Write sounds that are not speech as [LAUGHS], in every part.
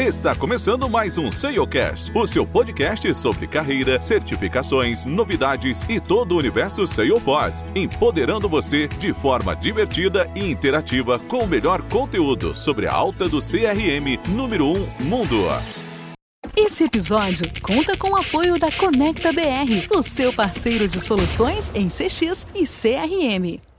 Está começando mais um SaleCast, o seu podcast sobre carreira, certificações, novidades e todo o universo Salesforce, empoderando você de forma divertida e interativa com o melhor conteúdo sobre a alta do CRM número 1 um mundo. Esse episódio conta com o apoio da Conecta BR, o seu parceiro de soluções em CX e CRM.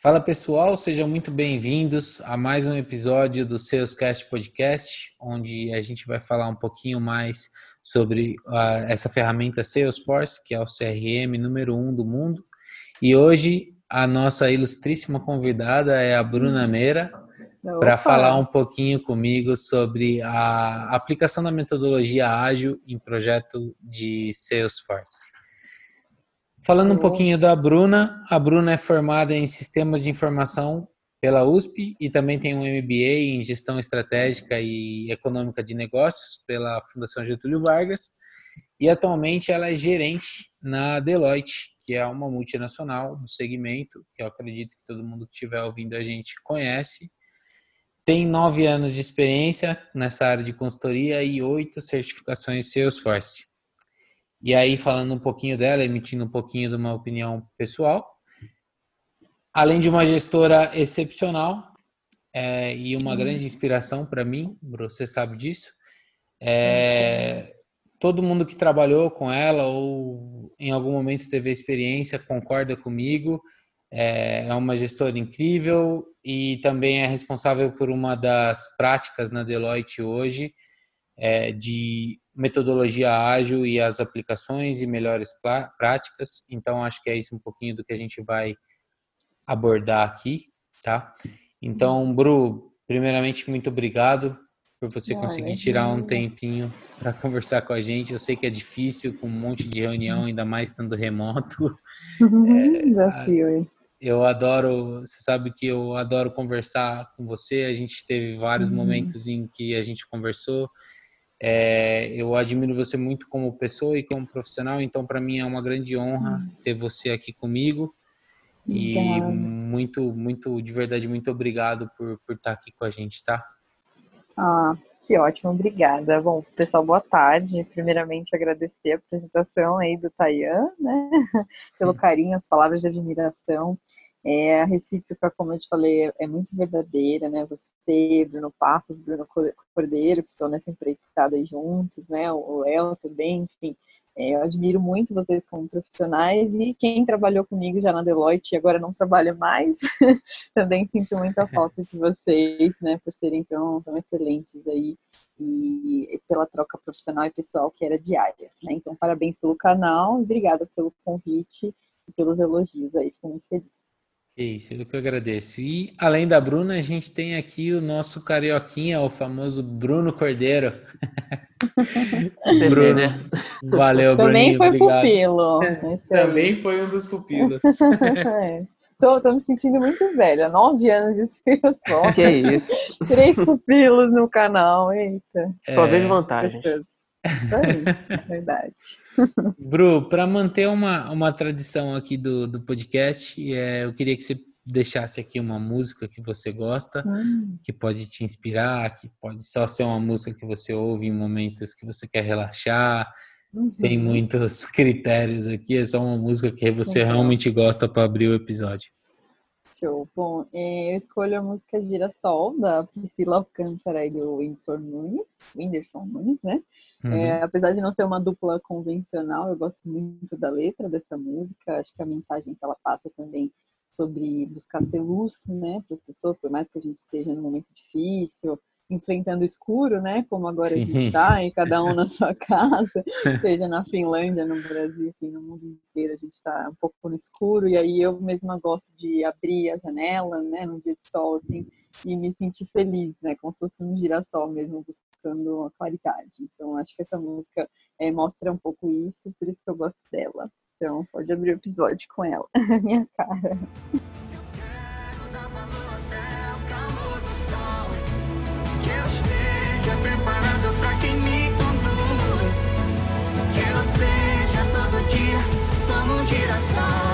Fala pessoal, sejam muito bem-vindos a mais um episódio do Salescast Podcast, onde a gente vai falar um pouquinho mais sobre uh, essa ferramenta Salesforce, que é o CRM número um do mundo. E hoje a nossa ilustríssima convidada é a Bruna Meira, para falar um pouquinho comigo sobre a aplicação da metodologia ágil em projeto de Salesforce. Falando um pouquinho da Bruna, a Bruna é formada em Sistemas de Informação pela USP e também tem um MBA em Gestão Estratégica e Econômica de Negócios pela Fundação Getúlio Vargas e atualmente ela é gerente na Deloitte, que é uma multinacional do segmento, que eu acredito que todo mundo que estiver ouvindo a gente conhece. Tem nove anos de experiência nessa área de consultoria e oito certificações Salesforce. E aí, falando um pouquinho dela, emitindo um pouquinho de uma opinião pessoal. Além de uma gestora excepcional é, e uma uhum. grande inspiração para mim, você sabe disso. É, todo mundo que trabalhou com ela ou em algum momento teve experiência concorda comigo. É, é uma gestora incrível e também é responsável por uma das práticas na Deloitte hoje, é, de metodologia ágil e as aplicações e melhores práticas. Então, acho que é isso um pouquinho do que a gente vai abordar aqui, tá? Então, Bru, primeiramente, muito obrigado por você conseguir tirar um tempinho para conversar com a gente. Eu sei que é difícil, com um monte de reunião, ainda mais estando remoto. [LAUGHS] é, Desafio, eu adoro, você sabe que eu adoro conversar com você. A gente teve vários uhum. momentos em que a gente conversou é, eu admiro você muito como pessoa e como profissional, então para mim é uma grande honra hum. ter você aqui comigo. E muito, muito, de verdade, muito obrigado por, por estar aqui com a gente, tá? Ah, que ótimo, obrigada. Bom, pessoal, boa tarde. Primeiramente, agradecer a apresentação aí do Tayan, né? [LAUGHS] Pelo carinho, as palavras de admiração. É, a recíproca, como eu te falei, é, é muito verdadeira, né? Você, Bruno Passos, Bruno Cordeiro, que estão nessa empreitada aí juntos, né? O Léo também, enfim. É, eu admiro muito vocês como profissionais e quem trabalhou comigo já na Deloitte e agora não trabalha mais, [LAUGHS] também sinto muita falta de vocês, né? Por serem tão, tão excelentes aí e pela troca profissional e pessoal que era diária, né? Então, parabéns pelo canal, obrigada pelo convite e pelos elogios aí, fico muito feliz. É isso, eu que agradeço. E além da Bruna, a gente tem aqui o nosso carioquinha, o famoso Bruno Cordeiro. [LAUGHS] Bruno, né? Valeu, Também Bruninho, foi obrigado. pupilo. [LAUGHS] Também foi um dos pupilos. [LAUGHS] é. Tô, tô, me sentindo muito velha. Nove anos de só. Que isso. Três pupilos no canal. Eita. Só é, vejo vantagens. Verdade. [LAUGHS] Bru, para manter uma, uma tradição aqui do, do podcast, é, eu queria que você deixasse aqui uma música que você gosta, hum. que pode te inspirar, que pode só ser uma música que você ouve em momentos que você quer relaxar, uhum. sem muitos [LAUGHS] critérios aqui, é só uma música que você uhum. realmente gosta para abrir o episódio. Bom, é, eu escolho a música Girassol, da Priscila Alcântara e do Whindersson Nunes, Whindersson Nunes, né? Uhum. É, apesar de não ser uma dupla convencional, eu gosto muito da letra dessa música. Acho que a mensagem que ela passa também sobre buscar ser luz, né, para as pessoas, por mais que a gente esteja num momento difícil, enfrentando o escuro, né? Como agora Sim. a gente está, e cada um na sua [LAUGHS] casa, seja na Finlândia, no Brasil, enfim, no mundo inteiro, a gente está um pouco no escuro, e aí eu mesma gosto de abrir a janela, né, num dia de sol, assim, e me sentir feliz, né? Como se fosse um girassol mesmo, buscando a claridade. Então, acho que essa música é, mostra um pouco isso, por isso que eu gosto dela. Então, pode abrir o episódio com ela, [LAUGHS] minha cara. preparado para quem me conduz. Que eu seja todo dia como um girassol.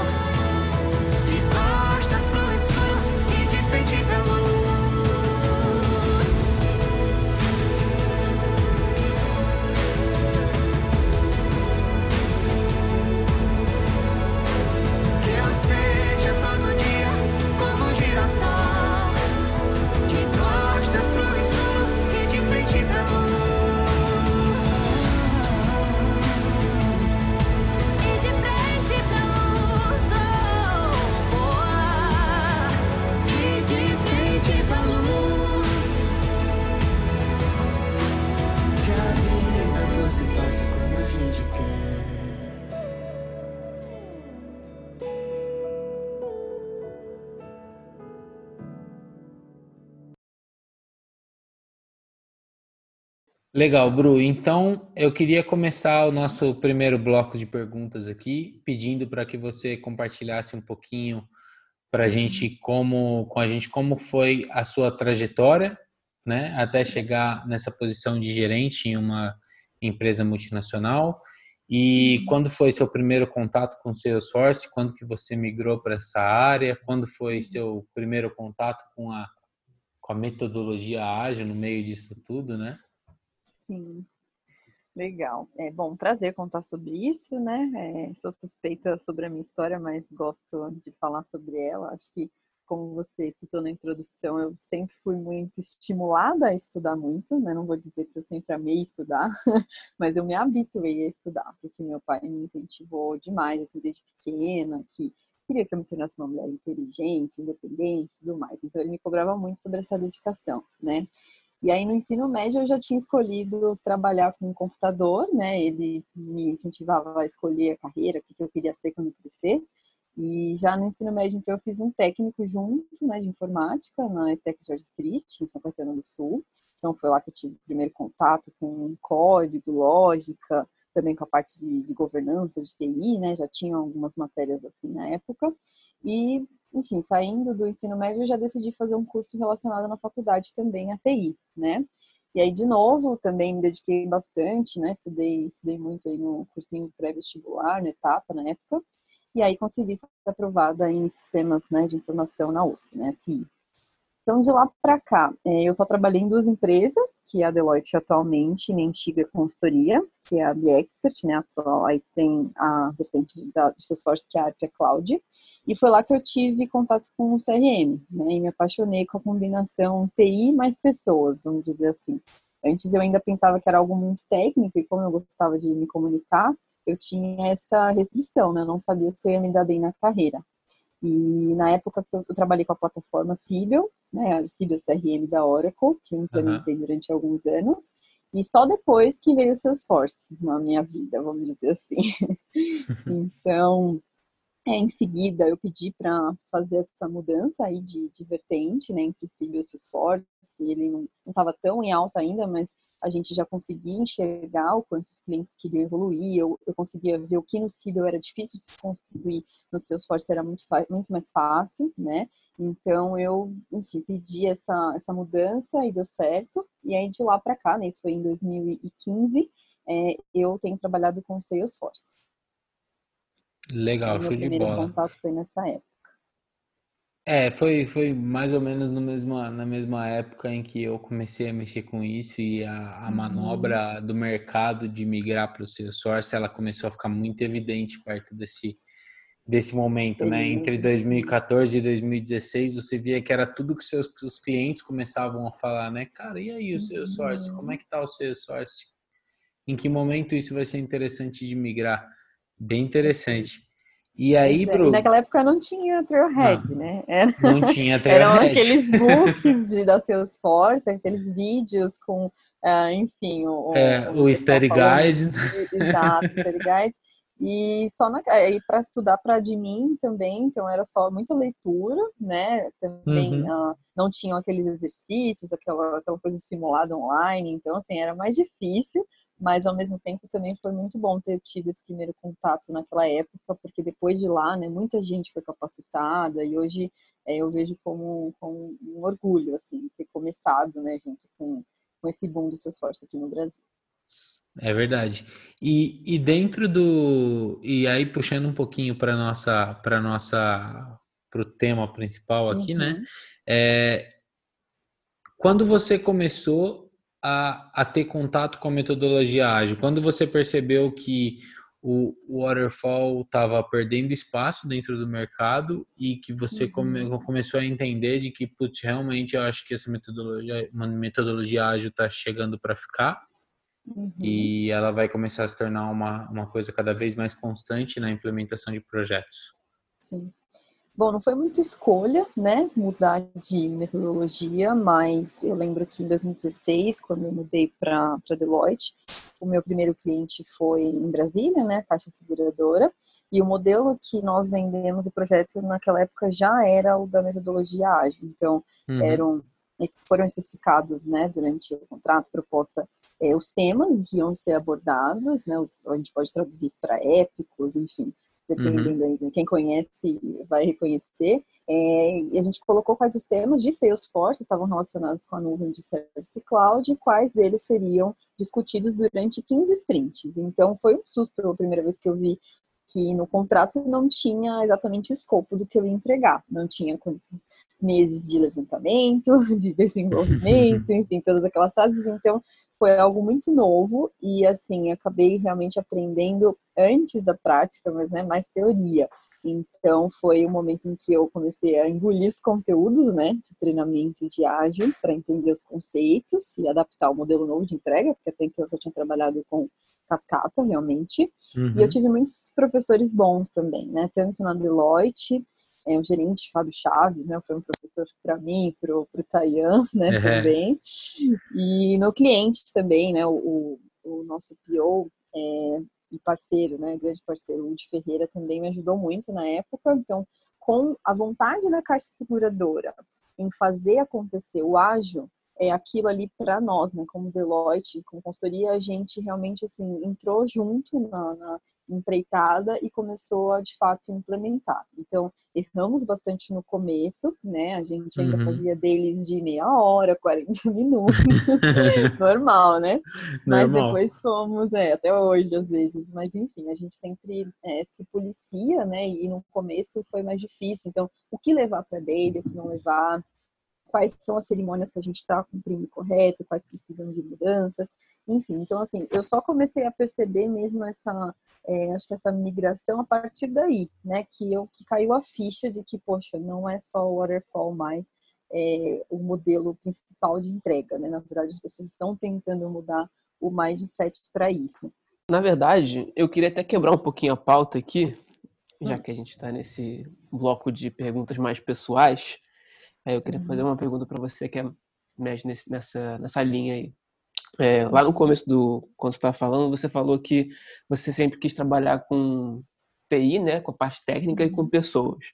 Legal, Bru. Então, eu queria começar o nosso primeiro bloco de perguntas aqui, pedindo para que você compartilhasse um pouquinho para gente como com a gente como foi a sua trajetória, né, até chegar nessa posição de gerente em uma empresa multinacional. E quando foi seu primeiro contato com Salesforce? Quando que você migrou para essa área? Quando foi seu primeiro contato com a com a metodologia ágil no meio disso tudo, né? Sim. Legal. É bom, prazer contar sobre isso, né? É, sou suspeita sobre a minha história, mas gosto de falar sobre ela. Acho que, como você citou na introdução, eu sempre fui muito estimulada a estudar muito, né? Não vou dizer que eu sempre amei estudar, [LAUGHS] mas eu me habituei a estudar, porque meu pai me incentivou demais, assim, desde pequena, que queria que eu me tornasse uma mulher inteligente, independente e tudo mais. Então, ele me cobrava muito sobre essa dedicação, né? E aí no ensino médio eu já tinha escolhido trabalhar com computador, né? Ele me incentivava a escolher a carreira, o que eu queria ser quando crescer. E já no ensino médio, então, eu fiz um técnico junto, né, de informática, na ETEC George Street, em São Caetano do Sul. Então, foi lá que eu tive o primeiro contato com código, lógica, também com a parte de, de governança, de TI, né? Já tinha algumas matérias assim na época. E enfim, saindo do ensino médio, eu já decidi fazer um curso relacionado na faculdade também, a TI, né? E aí, de novo, também me dediquei bastante, né? Estudei, estudei muito aí no cursinho pré-vestibular, na etapa, na época. E aí consegui ser aprovada em sistemas né, de informação na USP, né? SI. Então, de lá para cá, é, eu só trabalhei em duas empresas, que é a Deloitte atualmente, minha antiga consultoria, que é a BXpert, né? Atual, aí tem a vertente da, Salesforce, que é a Arpia Cloud. E foi lá que eu tive contato com o CRM, né? E me apaixonei com a combinação TI mais pessoas, vamos dizer assim. Antes eu ainda pensava que era algo muito técnico e como eu gostava de me comunicar, eu tinha essa restrição, né? Eu não sabia se eu ia me dar bem na carreira. E na época eu, eu trabalhei com a plataforma Sibyl, né? O Sibyl CRM da Oracle, que eu implementei uhum. durante alguns anos. E só depois que veio o Salesforce na minha vida, vamos dizer assim. [LAUGHS] então, é, em seguida, eu pedi para fazer essa mudança aí de, de vertente, né, entre o Cib e o Salesforce. Ele não estava tão em alta ainda, mas a gente já conseguia enxergar o quanto os clientes queriam evoluir. Eu, eu conseguia ver o que no Cibel era difícil de se construir, no Salesforce era muito, muito mais fácil, né? Então, eu, enfim, pedi essa, essa mudança e deu certo. E aí, de lá para cá, né, isso foi em 2015, é, eu tenho trabalhado com o Salesforce. Legal, show de bola. contato foi nessa época. É, foi, foi mais ou menos no mesma, na mesma época em que eu comecei a mexer com isso e a, a uhum. manobra do mercado de migrar para o Salesforce, ela começou a ficar muito evidente perto desse, desse momento, né? Entre 2014 e 2016, você via que era tudo que seus, os clientes começavam a falar, né? Cara, e aí o Salesforce? Como é que tá o Salesforce? Em que momento isso vai ser interessante de migrar? Bem interessante. E aí, é, naquela época não tinha Trailhead, não, né? Era, não tinha Trailhead. Eram aqueles books de, da Salesforce, aqueles vídeos com, uh, enfim... O, é, o, o Study Guide. Exato, Study Guide. E só para estudar para admin também, então era só muita leitura, né? Também uhum. uh, não tinham aqueles exercícios, aquela, aquela coisa simulada online, então assim, era mais difícil mas ao mesmo tempo também foi muito bom ter tido esse primeiro contato naquela época, porque depois de lá, né, muita gente foi capacitada e hoje é, eu vejo como, como, um orgulho, assim, ter começado, né, junto com, com esse boom do seu esforço aqui no Brasil. É verdade. E, e dentro do e aí puxando um pouquinho para nossa para nossa para o tema principal aqui, né, uhum. né? É, quando você começou a, a ter contato com a metodologia ágil? Quando você percebeu que o, waterfall estava perdendo espaço dentro do mercado e que você come, uhum. começou a entender de que, putz, realmente eu acho que essa metodologia, uma metodologia ágil está chegando para ficar uhum. e ela vai começar a se tornar uma, uma coisa cada vez mais constante na implementação de projetos. Sim. Bom, não foi muita escolha, né, mudar de metodologia, mas eu lembro que em 2016, quando eu mudei para Deloitte, o meu primeiro cliente foi em Brasília, né, Caixa Seguradora, e o modelo que nós vendemos, o projeto naquela época já era o da metodologia ágil. Então, uhum. eram foram especificados, né, durante o contrato, proposta, é, os temas que iam ser abordados, né, os, a gente pode traduzir isso para épicos, enfim, dependendo uhum. de quem conhece vai reconhecer. É, e a gente colocou quais os temas de Salesforce estavam relacionados com a nuvem de Service Cloud e quais deles seriam discutidos durante 15 sprints. Então foi um susto a primeira vez que eu vi que no contrato não tinha exatamente o escopo do que eu ia entregar. Não tinha quantos meses de levantamento, [LAUGHS] de desenvolvimento, [LAUGHS] enfim, todas aquelas fases. Então, foi algo muito novo e, assim, acabei realmente aprendendo antes da prática, mas né, mais teoria. Então, foi o momento em que eu comecei a engolir os conteúdos, né, de treinamento de ágil, para entender os conceitos e adaptar o modelo novo de entrega, porque até então eu só tinha trabalhado com cascata, realmente. Uhum. E eu tive muitos professores bons também, né, tanto na Deloitte, é, o gerente Fábio Chaves, né, foi um professor para mim, para o Tayan, [LAUGHS] né, uhum. também. E no cliente também, né, o, o nosso PO é, e parceiro, né, grande parceiro, o de Ferreira também me ajudou muito na época. Então, com a vontade da Caixa Seguradora em fazer acontecer o ágil, é aquilo ali para nós, né, como Deloitte, como consultoria, a gente realmente assim entrou junto na, na empreitada e começou a de fato implementar. Então, erramos bastante no começo, né? A gente ainda uhum. fazia deles de meia hora, 40 [LAUGHS] minutos, [LAUGHS] normal, né? Mas depois fomos, é, até hoje às vezes, mas enfim, a gente sempre é, se policia, né? E no começo foi mais difícil. Então, o que levar para dele, o que não levar, quais são as cerimônias que a gente está cumprindo correto, quais precisam de mudanças, enfim. Então, assim, eu só comecei a perceber mesmo essa, é, acho que essa migração a partir daí, né, que eu que caiu a ficha de que, poxa, não é só o waterfall mais é, o modelo principal de entrega, né? Na verdade, as pessoas estão tentando mudar o mindset para isso. Na verdade, eu queria até quebrar um pouquinho a pauta aqui, já hum. que a gente está nesse bloco de perguntas mais pessoais. Aí eu queria fazer uma pergunta para você que é mexe nessa, nessa linha aí. É, lá no começo do quando você estava falando, você falou que você sempre quis trabalhar com TI, né, com a parte técnica e com uhum. pessoas.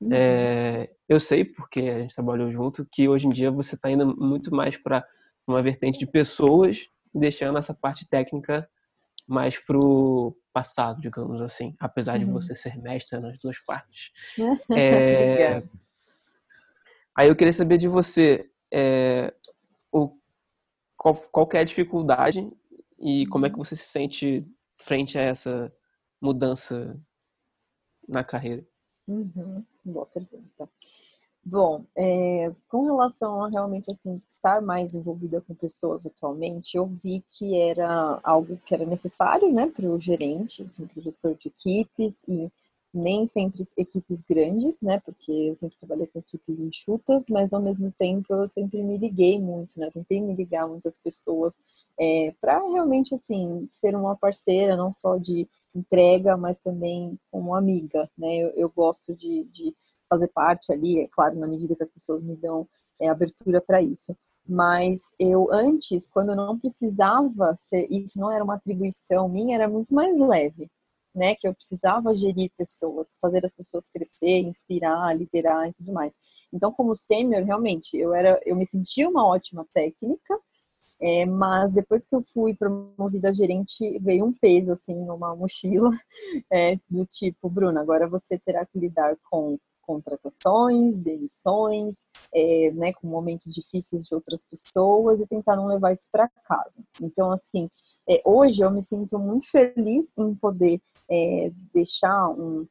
Uhum. É, eu sei porque a gente trabalhou junto que hoje em dia você está indo muito mais para uma vertente de pessoas, deixando essa parte técnica mais pro passado, digamos assim, apesar uhum. de você ser mestra nas duas partes. [LAUGHS] É, Aí eu queria saber de você é, o, qual, qual é a dificuldade e como é que você se sente frente a essa mudança na carreira. Uhum, boa pergunta. Bom, é, com relação a realmente assim estar mais envolvida com pessoas atualmente, eu vi que era algo que era necessário, né, para o gerente, assim, para o gestor de equipes e nem sempre equipes grandes, né? Porque eu sempre trabalhei com equipes enxutas, mas ao mesmo tempo eu sempre me liguei muito, né? Tentei me ligar muitas pessoas é, para realmente assim ser uma parceira, não só de entrega, mas também como amiga, né? Eu, eu gosto de, de, fazer parte ali, é claro, na medida que as pessoas me dão é, abertura para isso. Mas eu antes, quando eu não precisava ser, isso não era uma atribuição minha, era muito mais leve né, que eu precisava gerir pessoas, fazer as pessoas crescer, inspirar, liderar e tudo mais. Então, como sênior, realmente, eu era, eu me sentia uma ótima técnica, é, mas depois que eu fui promovida a gerente, veio um peso assim numa mochila, [LAUGHS] é, do tipo, Bruna, agora você terá que lidar com contratações, demissões, é, né, com momentos difíceis de outras pessoas e tentar não levar isso para casa. Então, assim, é, hoje eu me sinto muito feliz em poder é, deixar um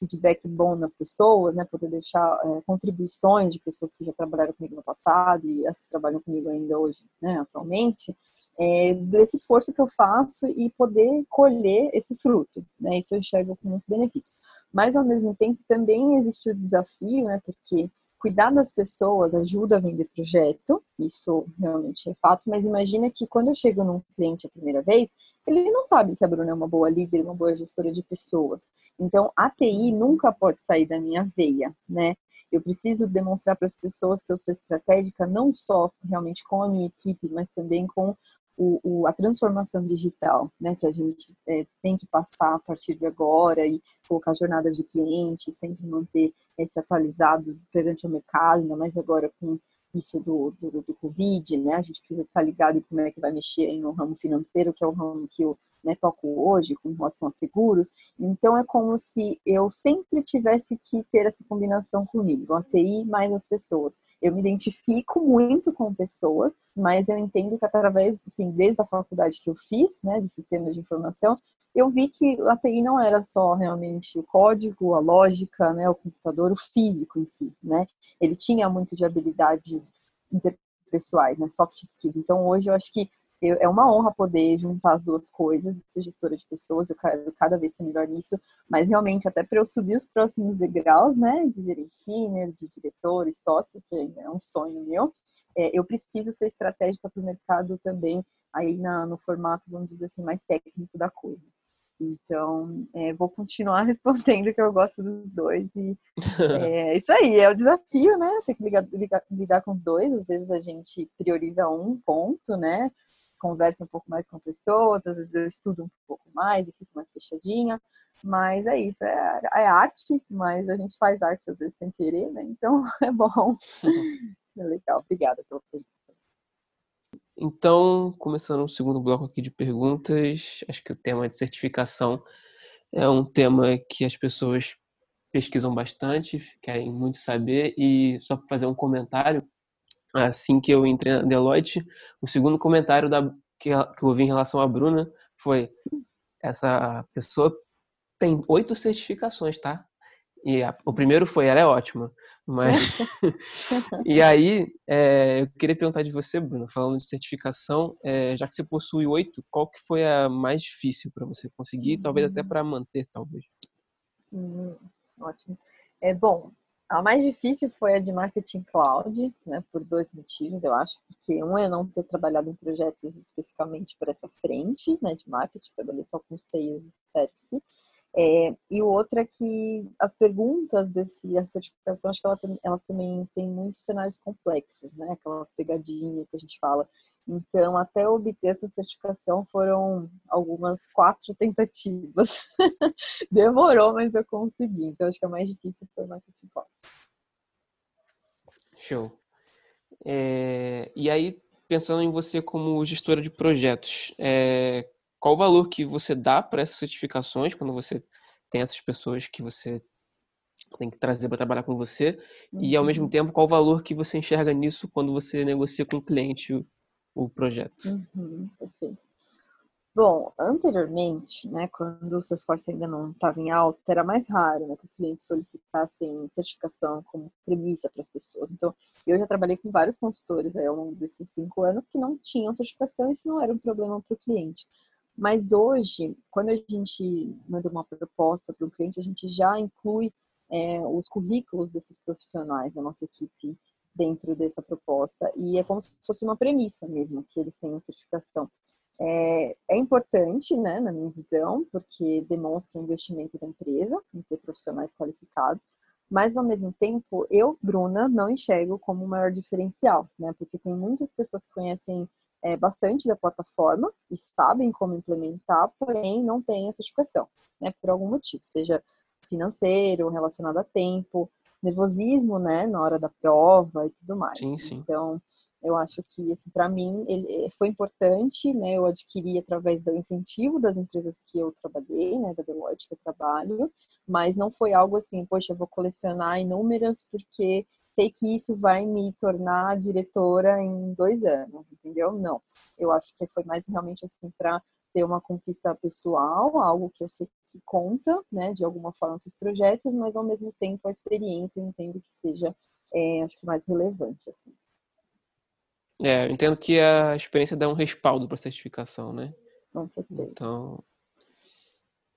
feedback bom nas pessoas, né, poder deixar é, contribuições de pessoas que já trabalharam comigo no passado e as que trabalham comigo ainda hoje, né, atualmente, é, desse esforço que eu faço e poder colher esse fruto, né, isso eu enxergo com muito benefício. Mas, ao mesmo tempo, também existe o desafio, né, porque cuidar das pessoas ajuda a vender projeto, isso realmente é fato, mas imagina que quando eu chego num cliente a primeira vez, ele não sabe que a Bruna é uma boa líder, uma boa gestora de pessoas. Então, a TI nunca pode sair da minha veia, né? Eu preciso demonstrar para as pessoas que eu sou estratégica não só realmente com a minha equipe, mas também com o, o, a transformação digital, né, que a gente é, tem que passar a partir de agora e colocar jornadas de cliente, sempre manter esse atualizado perante o mercado, ainda mais agora com isso do, do, do Covid, né, a gente precisa estar ligado em como é que vai mexer no ramo financeiro, que é o ramo que eu né, toco hoje com relação a seguros. Então é como se eu sempre tivesse que ter essa combinação comigo, a TI mais as pessoas. Eu me identifico muito com pessoas, mas eu entendo que através, assim, desde a faculdade que eu fiz, né, de sistemas de informação, eu vi que a TI não era só realmente o código, a lógica, né, o computador, o físico em si, né? Ele tinha muito de habilidades pessoais, né, soft skills. Então, hoje eu acho que eu, é uma honra poder juntar as duas coisas, ser gestora de pessoas, eu quero cada vez ser melhor nisso, mas realmente até para eu subir os próximos degraus, né, de senior, de diretor e sócio, que é um sonho meu, é, eu preciso ser estratégica para o mercado também, aí na, no formato, vamos dizer assim, mais técnico da coisa. Então, é, vou continuar [LAUGHS] respondendo que eu gosto dos dois. E [LAUGHS] é isso aí, é o desafio, né? Tem que ligar, ligar, lidar com os dois. Às vezes a gente prioriza um ponto, né? Conversa um pouco mais com pessoas, às vezes eu estudo um pouco mais e fico mais fechadinha. Mas é isso, é, é arte, mas a gente faz arte às vezes sem querer, né? Então [LAUGHS] é bom. É legal, obrigada pela pergunta. Então, começando o segundo bloco aqui de perguntas, acho que o tema de certificação é um tema que as pessoas pesquisam bastante, querem muito saber, e só para fazer um comentário, assim que eu entrei na Deloitte, o segundo comentário da, que, que eu ouvi em relação à Bruna foi: essa pessoa tem oito certificações, tá? E a, o primeiro foi, ela é ótima. Mas. [LAUGHS] e aí, é, eu queria perguntar de você, Bruno, falando de certificação, é, já que você possui oito, qual que foi a mais difícil para você conseguir, talvez até para manter, talvez? Hum, ótimo. É bom. A mais difícil foi a de marketing cloud, né, por dois motivos, eu acho, porque um é não ter trabalhado em projetos especificamente para essa frente, né, de marketing, trabalhei só com sales e service, é, e o outro é que as perguntas desse, dessa certificação, acho que ela, ela também tem muitos cenários complexos, né? Aquelas pegadinhas que a gente fala. Então, até obter essa certificação foram algumas quatro [LAUGHS] tentativas. [LAUGHS] Demorou, mas eu consegui. Então, acho que a mais difícil foi marketing cloud. Show. É, e aí, pensando em você como gestora de projetos, é, qual o valor que você dá para essas certificações quando você tem essas pessoas que você tem que trazer para trabalhar com você uhum. e ao mesmo uhum. tempo qual o valor que você enxerga nisso quando você negocia com o cliente o, o projeto. Uhum, perfeito. Bom, anteriormente, né, quando o Salesforce ainda não estava em alta, era mais raro né, que os clientes solicitassem certificação como premissa para as pessoas. Então, eu já trabalhei com vários consultores aí, ao longo desses cinco anos que não tinham certificação e isso não era um problema para o cliente. Mas hoje, quando a gente manda uma proposta para o cliente, a gente já inclui é, os currículos desses profissionais da nossa equipe dentro dessa proposta. E é como se fosse uma premissa mesmo, que eles tenham certificação. É, é importante, né, na minha visão, porque demonstra o investimento da empresa em ter profissionais qualificados, mas ao mesmo tempo, eu, Bruna, não enxergo como o maior diferencial, né, porque tem muitas pessoas que conhecem é, bastante da plataforma e sabem como implementar, porém não têm a certificação, né, por algum motivo, seja financeiro, relacionado a tempo, nervosismo, né, na hora da prova e tudo mais. Sim, sim. Então, eu acho que, assim, para mim, ele foi importante, né, eu adquiri através do incentivo das empresas que eu trabalhei, né, da Deloitte que eu trabalho, mas não foi algo assim, poxa, eu vou colecionar inúmeras porque sei que isso vai me tornar diretora em dois anos, entendeu? Não. Eu acho que foi mais realmente assim para ter uma conquista pessoal, algo que eu sei que conta, né, de alguma forma para os projetos, mas ao mesmo tempo a experiência eu entendo que seja, é, acho que mais relevante, assim. É, eu entendo que a experiência dá um respaldo para a certificação, né? Com certeza. Então,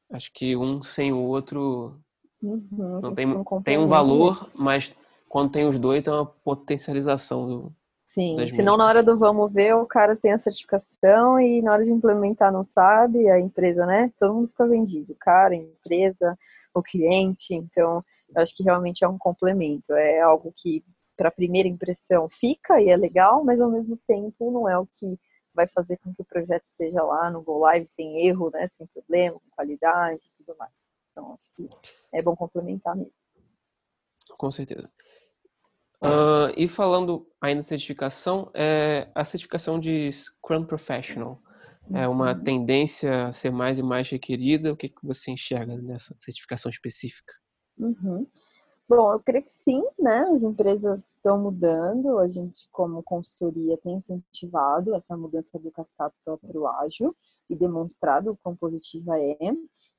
acho que um sem o outro uhum, não tem, tem um valor, mas quando tem os dois, é uma potencialização do, Sim, senão na hora do vamos ver, o cara tem a certificação e na hora de implementar não sabe, a empresa, né? Todo mundo fica vendido, o cara, a empresa, o cliente. Então, eu acho que realmente é um complemento. É algo que, para primeira impressão, fica e é legal, mas ao mesmo tempo não é o que vai fazer com que o projeto esteja lá no Go Live sem erro, né? Sem problema, com qualidade e tudo mais. Então, acho que é bom complementar mesmo. Com certeza. Ah, e falando ainda de certificação, é a certificação de Scrum Professional é uma Uhum. tendência a ser mais e mais requerida. O que, que você enxerga nessa certificação específica? Uhum. Bom, eu creio que sim, né? As empresas estão mudando, a gente, como consultoria, tem incentivado essa mudança do cascata para o ágil e demonstrado o quão positiva é.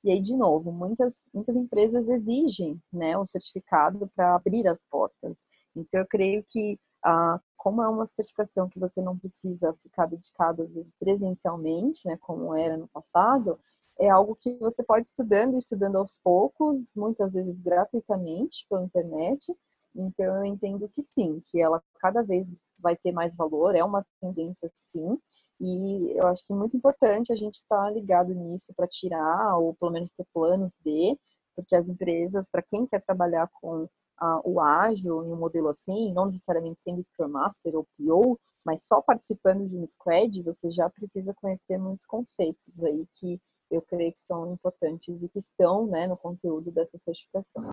E aí, de novo, muitas, muitas empresas exigem né, o certificado para abrir as portas. Então, eu creio que, ah, como é uma certificação que você não precisa ficar dedicado, às vezes, presencialmente, né, como era no passado, é algo que você pode estudando e estudando aos poucos, muitas vezes gratuitamente pela internet. Então eu entendo que sim, que ela cada vez vai ter mais valor, é uma tendência sim. E eu acho que é muito importante a gente estar ligado nisso para tirar, ou pelo menos ter planos de, porque as empresas, para quem quer trabalhar com ah, o ágil em um modelo assim, não necessariamente sendo Scrum Master ou PO, mas só participando de um squad, você já precisa conhecer muitos conceitos aí que eu creio que são importantes e que estão né, no conteúdo dessa certificação.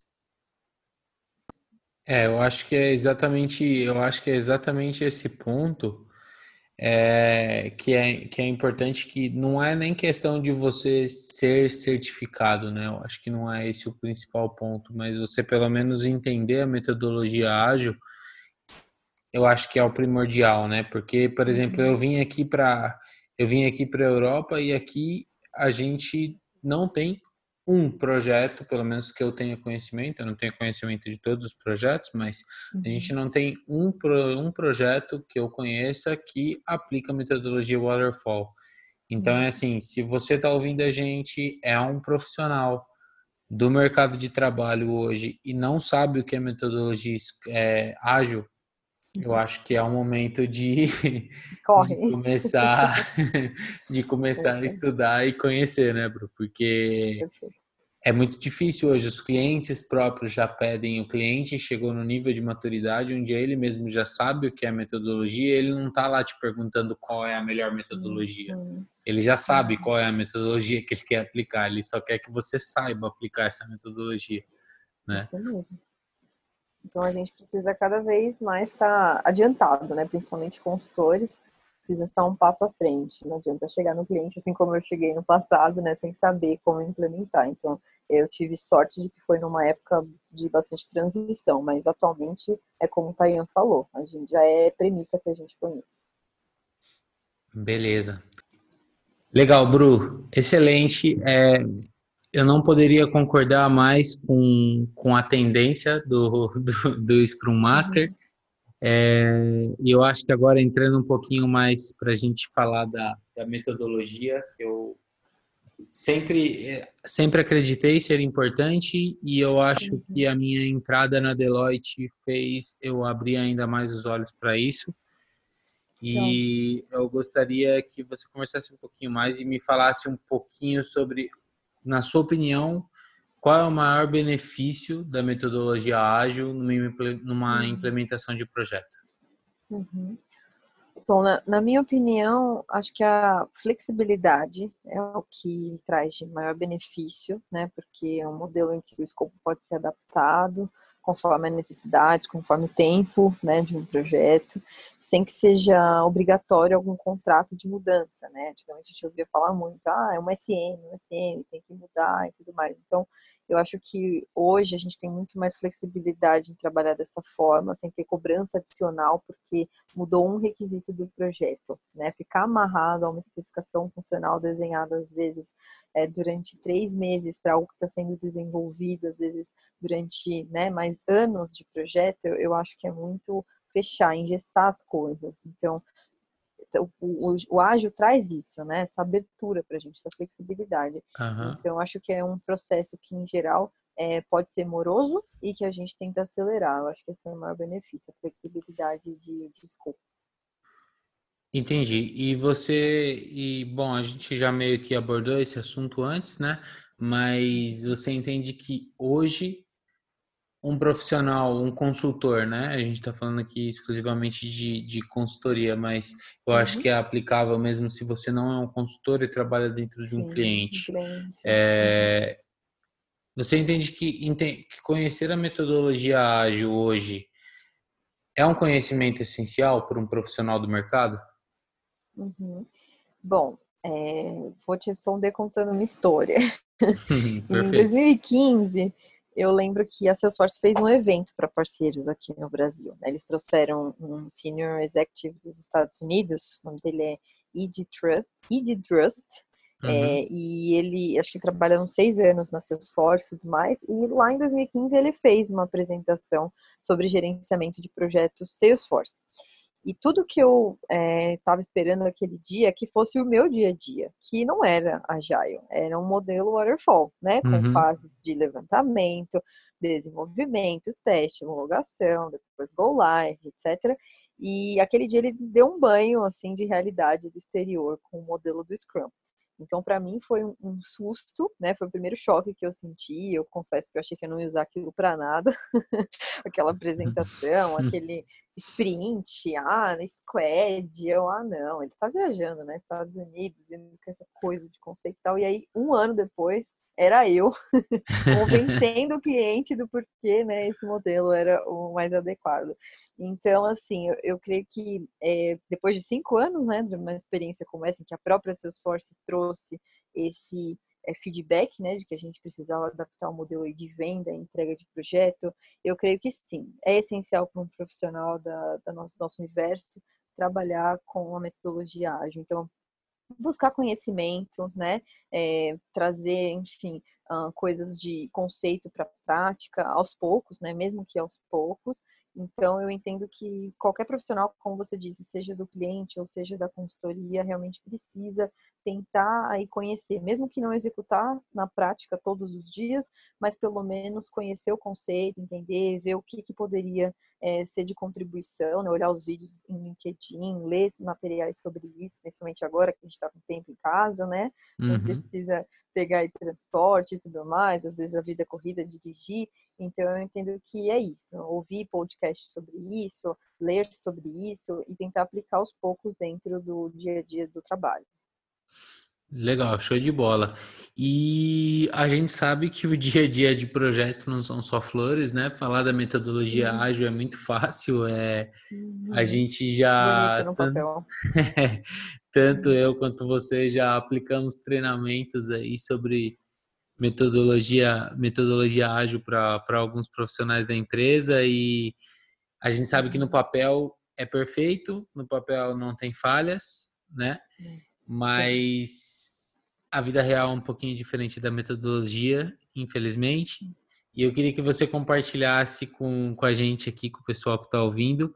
É, eu acho que é exatamente, eu acho que é exatamente esse ponto é, que é que é importante que não é nem questão de você ser certificado, né? Eu acho que não é esse o principal ponto, mas você pelo menos entender a metodologia ágil, eu acho que é o primordial, né? Porque, por exemplo, eu vim aqui para eu vim aqui para a Europa e aqui a gente não tem um projeto, pelo menos que eu tenha conhecimento, eu não tenho conhecimento de todos os projetos, mas a gente não tem um, pro, um projeto que eu conheça que aplica a metodologia Waterfall. Então, é assim, se você está ouvindo a gente, é um profissional do mercado de trabalho hoje e não sabe o que é metodologia é, ágil, eu acho que é o momento de, de começar [LAUGHS] de começar a estudar e conhecer, né, Bru? Porque é muito difícil hoje. Os clientes próprios já pedem. O cliente chegou no nível de maturidade onde ele mesmo já sabe o que é metodologia. Ele não está lá te perguntando qual é a melhor metodologia. Hum, Ele já sabe qual é a metodologia que ele quer aplicar. Ele só quer que você saiba aplicar essa metodologia. Né? Isso mesmo. Então a gente precisa cada vez mais estar adiantado, né? Principalmente consultores, precisa estar um passo à frente. Não adianta chegar no cliente assim como eu cheguei no passado, né? Sem saber como implementar. Então eu tive sorte de que foi numa época de bastante transição, mas atualmente é como o Tayan falou, a gente já é premissa que a gente conhece. Beleza. Legal, Bru. Excelente. É, eu não poderia concordar mais com, com a tendência do, do, do Scrum Master. É, e eu acho que agora entrando um pouquinho mais para a gente falar da, da metodologia, que eu sempre, sempre acreditei ser importante e eu acho que a minha entrada na Deloitte fez eu abrir ainda mais os olhos para isso. E eu gostaria que você conversasse um pouquinho mais e me falasse um pouquinho sobre, na sua opinião, qual é o maior benefício da metodologia ágil numa implementação de projeto? Uhum. Bom, na, na, minha opinião, acho que a flexibilidade é o que traz de maior benefício, né? Porque é um modelo em que o escopo pode ser adaptado conforme a necessidade, conforme o tempo, né, de um projeto, sem que seja obrigatório algum contrato de mudança, né? Antigamente a gente ouvia falar muito, ah, é um SM, um SM, tem que mudar e tudo mais. Então, eu acho que hoje a gente tem muito mais flexibilidade em trabalhar dessa forma, sem ter cobrança adicional, porque mudou um requisito do projeto, né? Ficar amarrado a uma especificação funcional desenhada, às vezes, é, durante três meses para algo que está sendo desenvolvido, às vezes, durante né, mais anos de projeto, eu, eu acho que é muito fechar, engessar as coisas. Então, o, o, ágil traz isso, né? Essa abertura para a gente, essa flexibilidade. Uhum. Então, eu acho que é um processo que, em geral, é, pode ser moroso e que a gente tenta acelerar. Eu acho que esse é o maior benefício, a flexibilidade de, de escopo. Entendi. E você, e bom, a gente já meio que abordou esse assunto antes, né? Mas você entende que hoje um profissional, um consultor, né? A gente está falando aqui exclusivamente de, de consultoria, mas eu uhum. acho que é aplicável mesmo se você não é um consultor e trabalha dentro de um Sim, cliente. cliente. É, você entende que, que conhecer a metodologia ágil hoje é um conhecimento essencial para um profissional do mercado? Uhum. Bom, é, vou te responder contando uma história. [LAUGHS] em 2015, eu lembro que a Salesforce fez um evento para parceiros aqui no Brasil. Né? Eles trouxeram um senior executive dos Estados Unidos, o nome dele é Ed Trust, Ed Trust Uhum. É, e ele, acho que ele trabalha uns seis anos na Salesforce e tudo mais. E lá em 2015 ele fez uma apresentação sobre gerenciamento de projetos Salesforce. E tudo que eu estava é, esperando naquele dia que fosse o meu dia a dia, que não era Agile, era um modelo waterfall, né? Com uhum. fases de levantamento, desenvolvimento, teste, homologação, depois go live, etc. E aquele dia ele deu um banho assim de realidade do exterior com o modelo do Scrum. Então, para mim, foi um, um, susto, né? Foi o primeiro choque que eu senti. Eu confesso que eu achei que eu não ia usar aquilo para nada. [LAUGHS] Aquela apresentação, aquele sprint, ah, na squad. Eu, ah, não, ele tá viajando, né? Estados Unidos, e essa coisa de conceito e tal. E aí, um ano depois, era eu [LAUGHS] convencendo o cliente do porquê né, esse modelo era o mais adequado. Então, assim, eu, eu creio que é, depois de cinco anos né, de uma experiência como essa, que a própria Salesforce trouxe esse é, feedback, né, de que a gente precisava adaptar o modelo de venda, entrega de projeto, eu creio que sim, é essencial para um profissional da, da nosso, nosso universo trabalhar com a metodologia ágil. Então, buscar conhecimento, né? É, trazer, enfim, uh, coisas de conceito para prática aos poucos, né? Mesmo que aos poucos. Então, eu entendo que qualquer profissional, como você disse, seja do cliente ou seja da consultoria, realmente precisa tentar aí conhecer, mesmo que não executar na prática todos os dias, mas pelo menos conhecer o conceito, entender, ver o que, que poderia é, ser de contribuição, né? olhar os vídeos em LinkedIn, ler materiais sobre isso, principalmente agora que a gente está com tempo em casa, né? Não uhum. precisa pegar transporte e tudo mais, às vezes a vida é corrida, dirigir. Então eu entendo que é isso, ouvir podcast sobre isso, ler sobre isso e tentar aplicar aos poucos dentro do dia a dia do trabalho. Legal, show de bola. E a gente sabe que o dia a dia de projeto não são só flores, né? Falar da metodologia uhum. ágil é muito fácil, é uhum. a gente já [LAUGHS] tanto, tanto eu quanto você já aplicamos treinamentos aí sobre metodologia metodologia ágil para alguns profissionais da empresa e a gente sabe que no papel é perfeito, no papel não tem falhas, né? Mas a vida real é um pouquinho diferente da metodologia, infelizmente. E eu queria que você compartilhasse com, com a gente aqui, com o pessoal que está ouvindo.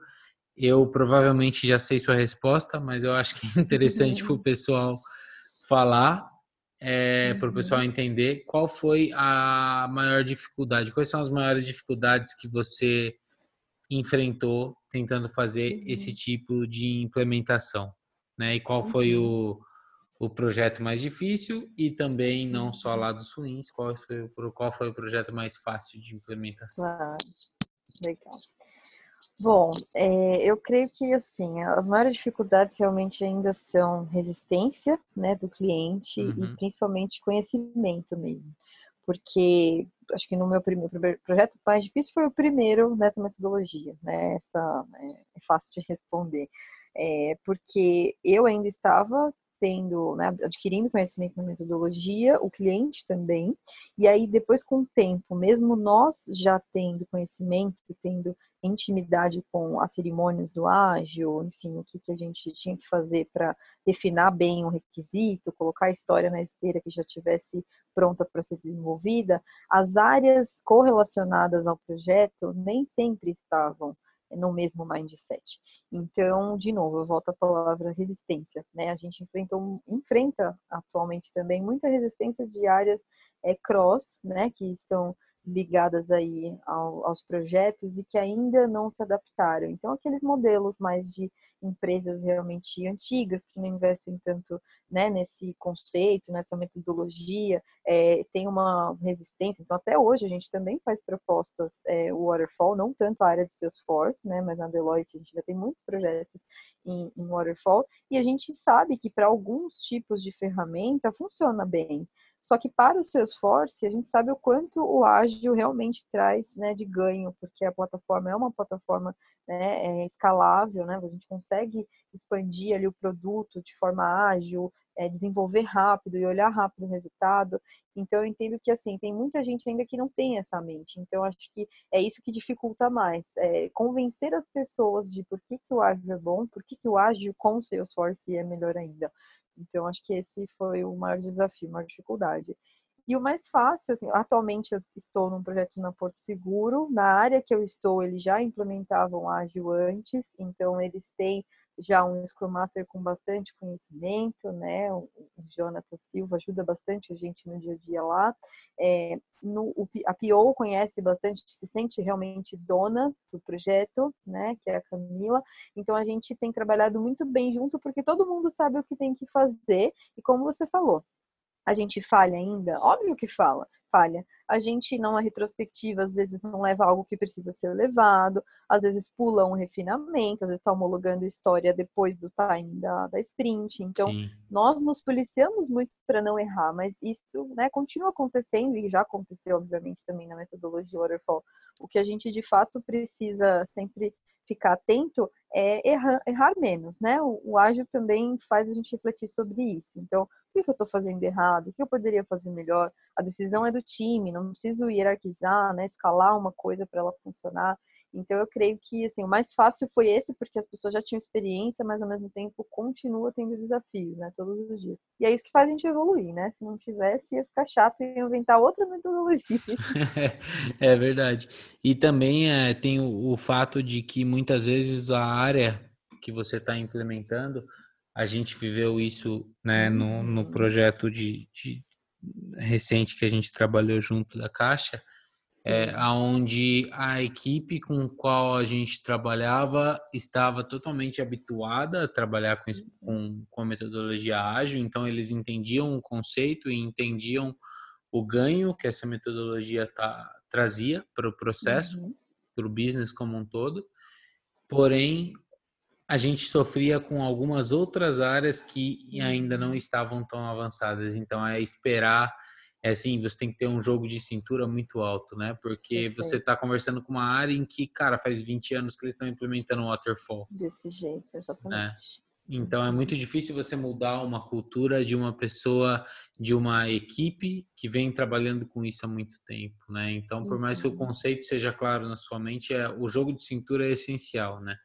Eu provavelmente já sei sua resposta, mas eu acho que é interessante para o [LAUGHS] pessoal falar, é, para o pessoal entender qual foi a maior dificuldade, quais são as maiores dificuldades que você enfrentou tentando fazer esse tipo de implementação né? E qual foi uhum. o, o projeto mais difícil e também não só lá dos ruins, qual foi, qual foi o projeto mais fácil de implementação? Claro, legal. Bom, é, eu creio que assim as maiores dificuldades realmente ainda são resistência, né, do cliente uhum. e principalmente conhecimento mesmo, porque acho que no meu primeiro, primeiro projeto mais difícil foi o primeiro nessa metodologia, né? Essa é, é fácil de responder é, porque eu ainda estava tendo, né, adquirindo conhecimento na metodologia, o cliente também, e aí depois com o tempo, mesmo nós já tendo conhecimento, tendo intimidade com as cerimônias do ágil, enfim, o que, que a gente tinha que fazer para definir bem um requisito, colocar a história na esteira que já tivesse pronta para ser desenvolvida, as áreas correlacionadas ao projeto nem sempre estavam no mesmo mindset. Então, de novo, eu volto à palavra resistência, né? A gente enfrentou, enfrenta atualmente também muita resistência de áreas é, cross, né? Que estão ligadas aí ao, aos projetos e que ainda não se adaptaram. Então, aqueles modelos mais de empresas realmente antigas que não investem tanto né, nesse conceito, nessa metodologia, é, tem uma resistência. Então, até hoje a gente também faz propostas é, waterfall, não tanto a área de Salesforce, né, mas na Deloitte a gente já tem muitos projetos em, em waterfall e a gente sabe que para alguns tipos de ferramenta funciona bem. Só que para o Salesforce, a gente sabe o quanto o ágil realmente traz né, de ganho, porque a plataforma é uma plataforma né, é escalável, né? A gente consegue expandir ali o produto de forma ágil, é, desenvolver rápido e olhar rápido o resultado. Então, eu entendo que, assim, tem muita gente ainda que não tem essa mente. Então, acho que é isso que dificulta mais. É convencer as pessoas de por que, que o ágil é bom, por que, que o ágil com o Salesforce é melhor ainda. Então, acho que esse foi o maior desafio, a maior dificuldade. E o mais fácil, assim, atualmente eu estou num projeto na Porto Seguro. Na área que eu estou, eles já implementavam ágil antes, então eles têm já um Scrum Master com bastante conhecimento, né? O Jonathan Silva ajuda bastante a gente no dia a dia lá. É, no, a PO conhece bastante, se sente realmente dona do projeto, né? Que é a Camila. Então a gente tem trabalhado muito bem junto, porque todo mundo sabe o que tem que fazer. E como você falou, a gente falha ainda? Óbvio que fala, falha. A gente, não é retrospectiva, às vezes não leva algo que precisa ser levado, às vezes pula um refinamento, às vezes está homologando história depois do time da, da sprint. Então, Sim. nós nos policiamos muito para não errar, mas isso né, continua acontecendo e já aconteceu, obviamente, também na metodologia Waterfall. O que a gente, de fato, precisa sempre ficar atento é errar, errar menos, né? O, o, ágil também faz a gente refletir sobre isso. Então, o que, eu estou fazendo errado? O que eu poderia fazer melhor? A decisão é do time, não preciso hierarquizar, né? Escalar uma coisa para ela funcionar. Então eu creio que assim, o mais fácil foi esse, porque as pessoas já tinham experiência, mas ao mesmo tempo continua tendo desafios, né, todos os dias. E é isso que faz a gente evoluir, né? Se não tivesse, ia ficar chato e inventar outra metodologia. [LAUGHS] é verdade. E também é, tem o, o fato de que muitas vezes a área que você está implementando, a gente viveu isso né, no, no projeto de, de recente que a gente trabalhou junto da Caixa, é, onde a equipe com qual a gente trabalhava estava totalmente habituada a trabalhar com, com, com a metodologia ágil, então eles entendiam o conceito e entendiam o ganho que essa metodologia tá, trazia para o processo, uhum. para o business como um todo. Porém, a gente sofria com algumas outras áreas que ainda não estavam tão avançadas. Então, é esperar é assim, você tem que ter um jogo de cintura muito alto, né? Porque Perfeito. você está conversando com uma área em que, cara, faz 20 anos que eles estão implementando waterfall. Desse jeito, né? exatamente. Então é muito difícil você mudar uma cultura de uma pessoa, de uma equipe que vem trabalhando com isso há muito tempo, né? Então, por mais que o uhum. conceito seja claro na sua mente, é, o jogo de cintura é essencial, né?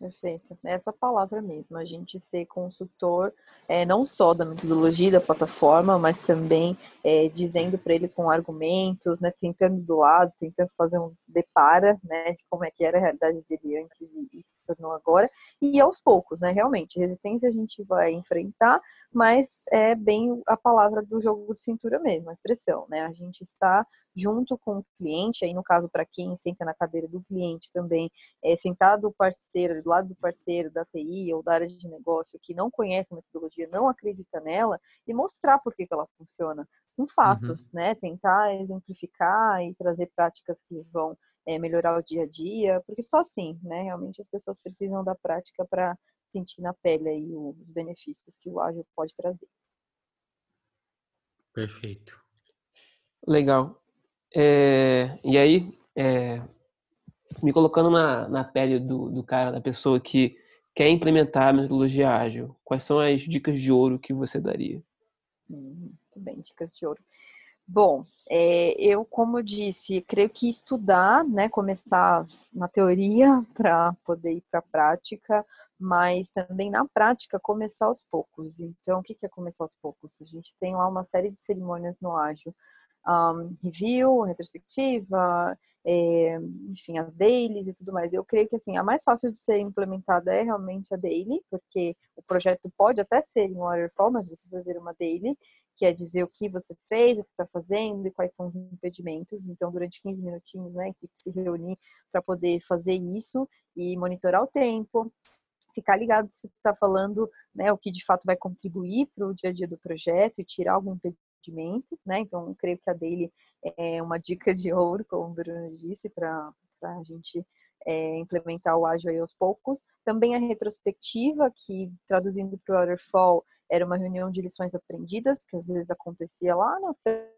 Perfeito. É essa palavra mesmo, a gente ser consultor, é, não só da metodologia da plataforma, mas também é, dizendo para ele com argumentos, né, tentando do lado, tentando fazer um depara, né, de como é que era a realidade dele antes e se tornou agora, e aos poucos, né, realmente, resistência a gente vai enfrentar, mas é bem a palavra do jogo de cintura mesmo, a expressão, né, a gente está junto com o cliente, aí no caso para quem senta na cadeira do cliente também, é sentado o parceiro, do lado do parceiro da TI ou da área de negócio que não conhece a metodologia, não acredita nela, e mostrar por que, que ela funciona, com fatos, uhum. né? Tentar exemplificar e trazer práticas que vão é, melhorar o dia a dia, porque só assim, né? Realmente as pessoas precisam da prática para sentir na pele aí os benefícios que o ágil pode trazer. Perfeito. Legal. É, e aí, é, me colocando na, na pele do, do cara, da pessoa que quer implementar a metodologia ágil, quais são as dicas de ouro que você daria? Hum, muito bem, dicas de ouro. Bom, é, eu, como disse, creio que estudar, né, começar na teoria para poder ir para a prática, mas também na prática começar aos poucos. Então, o que é começar aos poucos? A gente tem lá uma série de cerimônias no ágil um, review, retrospectiva, é, enfim, as dailies e tudo mais. Eu creio que assim, a mais fácil de ser implementada é realmente a daily, porque o projeto pode até ser em waterfall, mas você fazer uma daily, que é dizer o que você fez, o que está fazendo e quais são os impedimentos. Então, durante 15 minutinhos, né, que se reunir para poder fazer isso e monitorar o tempo, ficar ligado se está falando né, o que de fato vai contribuir para o dia a dia do projeto e tirar algum impedimento, né? Então, creio que a Daily é uma dica de ouro, como o Bruno disse, para a gente é, implementar o ágil aí aos poucos. Também a retrospectiva, que traduzindo para o Waterfall, era uma reunião de lições aprendidas, que às vezes acontecia lá na frente,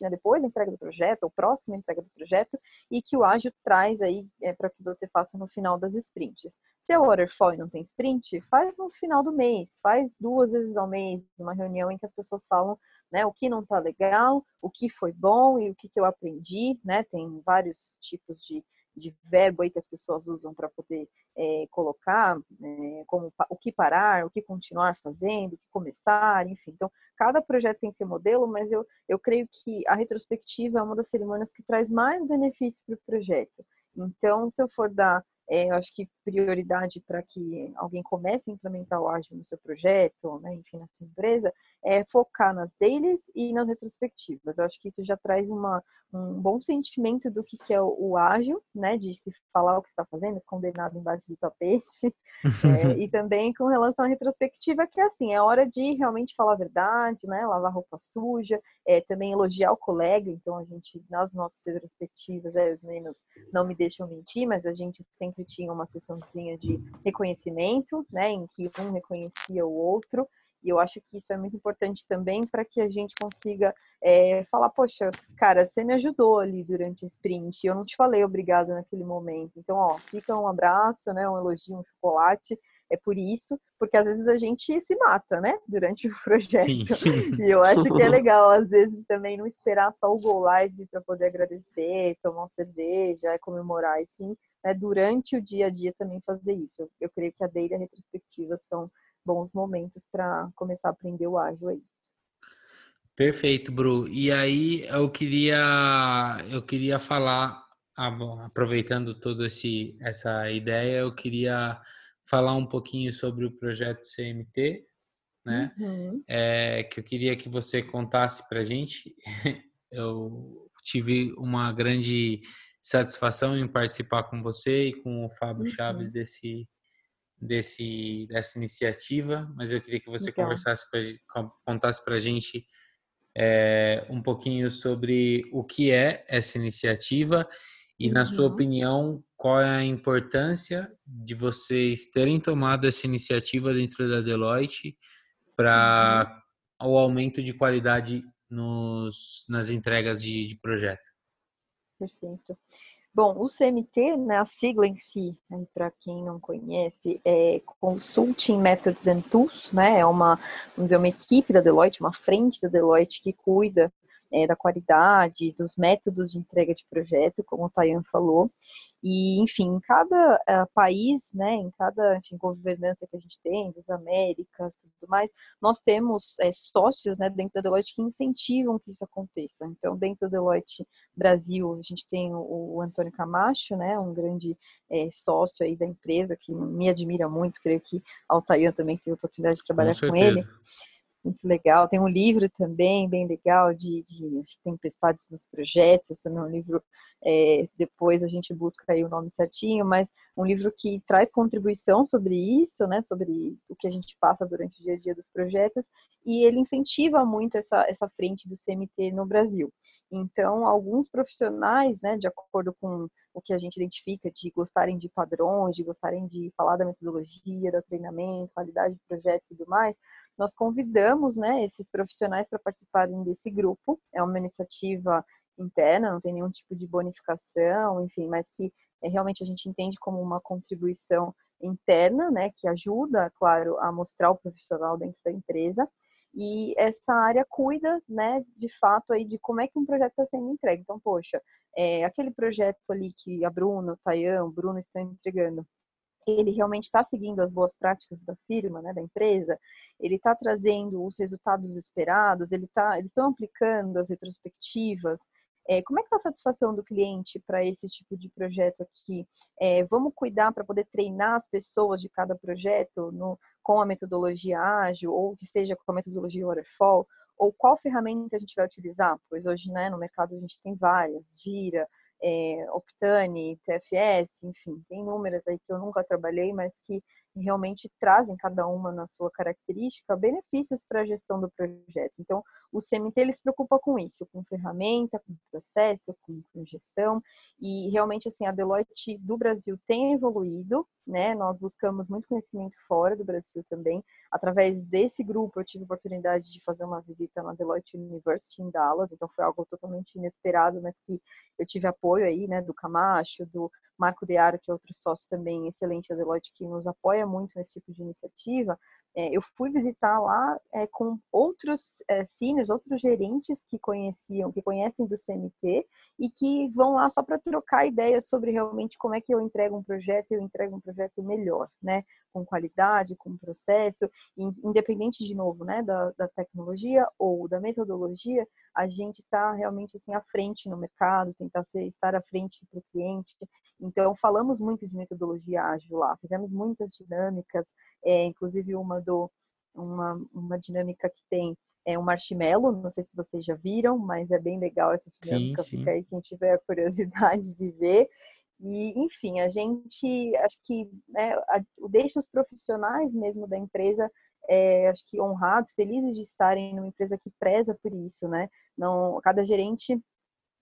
né, depois da entrega do projeto, ou próxima entrega do projeto, e que o ágil traz aí é, para que você faça no final das sprints. Se é waterfall não tem sprint, faz no final do mês, faz duas vezes ao mês, uma reunião em que as pessoas falam né, o que não está legal, o que foi bom e o que, que eu aprendi, né, tem vários tipos de de verbo aí que as pessoas usam para poder é, colocar, é, como o que parar, o que continuar fazendo, o que começar, enfim. Então, cada projeto tem seu modelo, mas eu, eu creio que a retrospectiva é uma das cerimônias que traz mais benefícios para o projeto. Então, se eu for dar é, eu acho que prioridade para que alguém comece a implementar o ágil no seu projeto, né, enfim, na sua empresa, é focar nas dailies e nas retrospectivas. Eu acho que isso já traz uma, um bom sentimento do que, que é o, o ágil, né, de se falar o que está fazendo, esconder nada embaixo do tapete, [LAUGHS] é, e também com relação à retrospectiva, que é assim, é hora de realmente falar a verdade, né, lavar roupa suja, é, também elogiar o colega, então a gente, nas nossas retrospectivas, é, os meninos não me deixam mentir, mas a gente sempre tinha uma sessãozinha de reconhecimento, né, em que um reconhecia o outro, e eu acho que isso é muito importante também para que a gente consiga é, falar, poxa, cara, você me ajudou ali durante o sprint, eu não te falei obrigado naquele momento. Então, ó, fica um abraço, né, um elogio, um chocolate, é por isso, porque às vezes a gente se mata, né, durante [LAUGHS] o projeto. Sim. E eu acho que é [LAUGHS] legal, às vezes, também não esperar só o Go Live para poder agradecer, tomar uma cerveja, comemorar, e sim, né, durante o dia a dia também fazer isso. Eu, eu creio que a Daily e a retrospectiva são bons momentos para começar a aprender o ágil aí. Perfeito, Bru. E aí eu queria eu queria falar, aproveitando toda esse essa ideia, eu queria falar um pouquinho sobre o projeto CMT, né? Uhum. É, que eu queria que você contasse para gente. [LAUGHS] Eu tive uma grande satisfação em participar com você e com o Fábio uhum. Chaves desse desse dessa iniciativa, mas eu queria que você então. conversasse pra, contasse para a gente é, um pouquinho sobre o que é essa iniciativa e, uhum. na sua uhum. opinião, qual é a importância de vocês terem tomado essa iniciativa dentro da Deloitte para uhum. o aumento de qualidade nos, nas entregas de, de projeto? Perfeito. Bom, o CMT, né, a sigla em si, né, para quem não conhece, é Consulting Methods and Tools, né, é uma, vamos dizer, uma equipe da Deloitte, uma frente da Deloitte que cuida é, da qualidade, dos métodos de entrega de projeto, como o Tayan falou. E, enfim, em cada uh, país, né, em cada enfim, governança que a gente tem, das Américas, tudo mais, nós temos é, sócios né, dentro da Deloitte que incentivam que isso aconteça. Então, dentro da Deloitte Brasil, a gente tem o, o Antônio Camacho, né, um grande é, sócio aí da empresa, que me admira muito, creio que a Tayan também teve a oportunidade de trabalhar com, com ele muito legal. Tem um livro também bem legal de, de tempestades nos projetos, também um livro, é, depois a gente busca aí o nome certinho, mas um livro que traz contribuição sobre isso, né, sobre o que a gente passa durante o dia a dia dos projetos, e ele incentiva muito essa, essa frente do CMT no Brasil. Então, alguns profissionais, né, de acordo com o que a gente identifica, de gostarem de padrões, de gostarem de falar da metodologia, do treinamento, qualidade de projetos e tudo mais, nós convidamos né, esses profissionais para participarem desse grupo. É uma iniciativa interna, não tem nenhum tipo de bonificação, enfim, mas que é, realmente a gente entende como uma contribuição interna, né, que ajuda, claro, a mostrar o profissional dentro da empresa. E essa área cuida, né, de fato aí de como é que um projeto está sendo entregue. Então, poxa, é, aquele projeto ali que a Bruna, o Tayan, o Bruno estão entregando, ele realmente está seguindo as boas práticas da firma, né, da empresa, ele está trazendo os resultados esperados, ele tá, eles estão aplicando as retrospectivas. É, como é que está a satisfação do cliente para esse tipo de projeto aqui? É, vamos cuidar para poder treinar as pessoas de cada projeto no, com a metodologia ágil, ou que seja com a metodologia waterfall, ou qual ferramenta a gente vai utilizar? Pois hoje, né, no mercado a gente tem várias, Gira, é, Optane, TFS, enfim, tem inúmeras aí que eu nunca trabalhei, mas que realmente trazem cada uma na sua característica benefícios para a gestão do projeto. Então, o CMT ele se preocupa com isso, com ferramenta, com processo, com, com gestão e realmente assim a Deloitte do Brasil tem evoluído, né? Nós buscamos muito conhecimento fora do Brasil também. Através desse grupo eu tive a oportunidade de fazer uma visita na Deloitte University em Dallas, então foi algo totalmente inesperado, mas que eu tive apoio aí, né, do Camacho, do Marco Dearo, que é outro sócio também excelente da Deloitte, que nos apoia muito nesse tipo de iniciativa, é, eu fui visitar lá é, com outros é, outros gerentes que conheciam, que conhecem do CMT e que vão lá só para trocar ideias sobre realmente como é que eu entrego um projeto e eu entrego um projeto melhor, né? Com qualidade, com processo, independente de novo, né, da, da tecnologia ou da metodologia, a gente está realmente assim à frente no mercado, tentar ser, estar à frente para o cliente. Então, falamos muito de metodologia ágil lá, fizemos muitas dinâmicas, é, inclusive uma do uma, uma dinâmica que tem é um marshmallow, não sei se vocês já viram, mas é bem legal essa dinâmica, sim, sim. fica aí quem tiver a curiosidade de ver. E, enfim, a gente, acho que né, deixa os profissionais mesmo da empresa, é, acho que honrados, felizes de estarem numa empresa que preza por isso, né? Não, cada gerente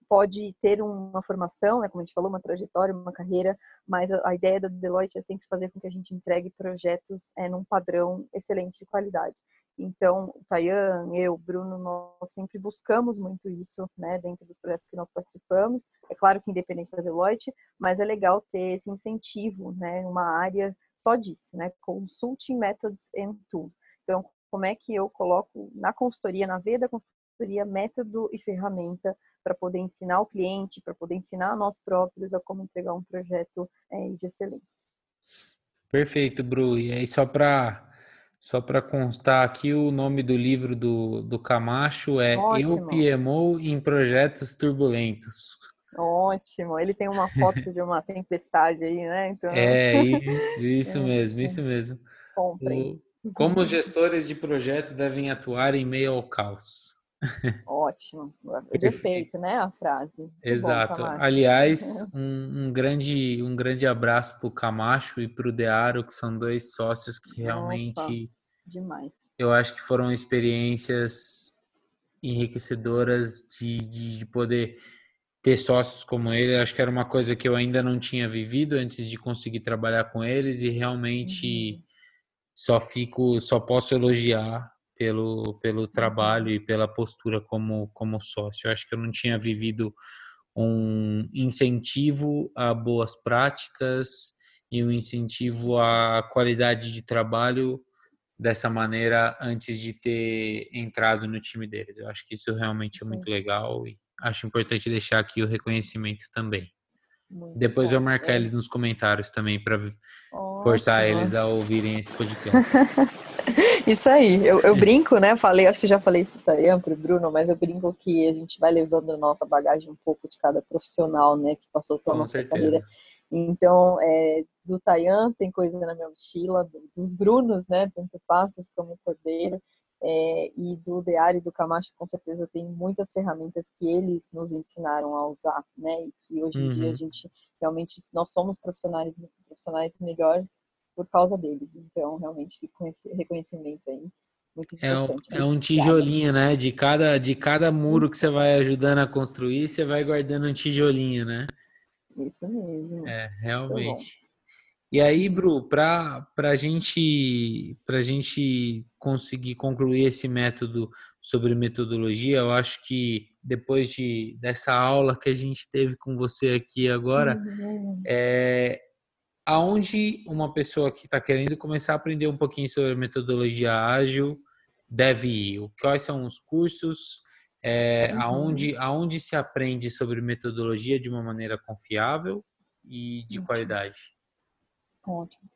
pode ter uma formação, né, como a gente falou, uma trajetória, uma carreira, mas a, ideia da Deloitte é sempre fazer com que a gente entregue projetos é, num padrão excelente de qualidade. Então, o Tayan, eu, Bruno, nós sempre buscamos muito isso, né, dentro dos projetos que nós participamos. É claro que independente da Deloitte, mas é legal ter esse incentivo, né, uma área só disso, né, Consulting Methods and Tools. Então, como é que eu coloco na consultoria, na veia da consultoria, método e ferramenta para poder ensinar o cliente, para poder ensinar a nós próprios a como entregar um projeto é, de excelência. Perfeito, Bru. E aí, só para só para constar aqui, o nome do livro do, do Camacho é Ótimo. Eu PMO em Projetos Turbulentos. Ótimo. Ele tem uma foto de uma tempestade aí, né? Então... É, isso, isso [LAUGHS] mesmo, isso mesmo. Comprem. Como os gestores de projeto devem atuar em meio ao caos. Ótimo. [LAUGHS] Perfeito, né? A frase. Muito Exato. Aliás, [LAUGHS] um, um, grande, um grande abraço para o Camacho e para o Dearo, que são dois sócios que realmente. Opa, demais. Eu acho que foram experiências enriquecedoras de, de, de poder ter sócios como ele. Acho que era uma coisa que eu ainda não tinha vivido antes de conseguir trabalhar com eles e realmente uhum. Só fico, só posso elogiar pelo, pelo uhum. trabalho e pela postura como, como sócio. Eu acho que eu não tinha vivido um incentivo a boas práticas e um incentivo à qualidade de trabalho dessa maneira antes de ter entrado no time deles. Eu acho que isso realmente é muito legal e acho importante deixar aqui o reconhecimento também. Muito Depois bom. eu marcar eles nos comentários também para forçar eles a ouvirem esse podcast. [LAUGHS] Isso aí, eu, eu, brinco, né? Falei, acho que já falei isso para o Bruno, mas eu brinco que a gente vai levando a nossa bagagem um pouco de cada profissional, né? Que passou pela nossa certeza. carreira. Então, é, do Tayan tem coisa na minha mochila, dos Brunos, né? Tanto Passos como Cordeiro. É, e do Deari e do Camacho, com certeza, tem muitas ferramentas que eles nos ensinaram a usar, né? E que hoje em uhum. dia a gente realmente, nós somos profissionais, profissionais melhores por causa deles. Então, realmente, com esse reconhecimento aí. Muito é um, é um tijolinho, né? De cada, de cada muro que você vai ajudando a construir, você vai guardando um tijolinho, né? Isso mesmo. É, realmente. E aí, Bru, para a gente, a gente conseguir concluir esse método sobre metodologia, eu acho que depois de, dessa aula que a gente teve com você aqui agora, uhum. é, aonde uma pessoa que está querendo começar a aprender um pouquinho sobre metodologia ágil deve ir? Quais são os cursos? É, uhum. aonde, aonde se aprende sobre metodologia de uma maneira confiável e de Ótimo. qualidade? Ótimo.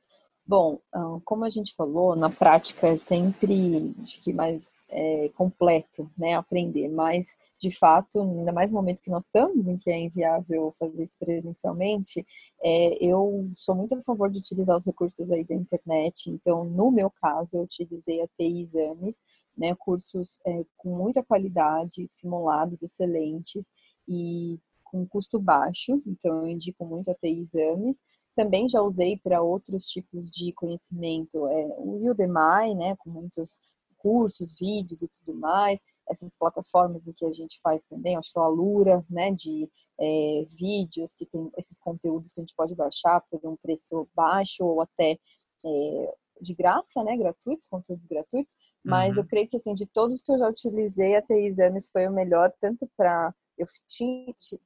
Bom, ah, como a gente falou, na prática é sempre acho que mais é, completo, né, aprender, mas de fato, ainda mais no momento que nós estamos, em que é inviável fazer isso presencialmente, é, eu sou muito a favor de utilizar os recursos aí da internet. Então, no meu caso, eu utilizei a Exames, né, cursos é, com muita qualidade, simulados excelentes e com custo baixo. Então, eu indico muito a Exames também já usei para outros tipos de conhecimento, é, o Udemy, né, com muitos cursos, vídeos e tudo mais, essas plataformas em que a gente faz também, acho que é o Alura, né, de é, vídeos que tem esses conteúdos que a gente pode baixar por um preço baixo ou até é, de graça, né, gratuitos, conteúdos gratuitos, mas uhum. eu creio que, assim, de todos que eu já utilizei, a TI Exames foi o melhor, tanto para eu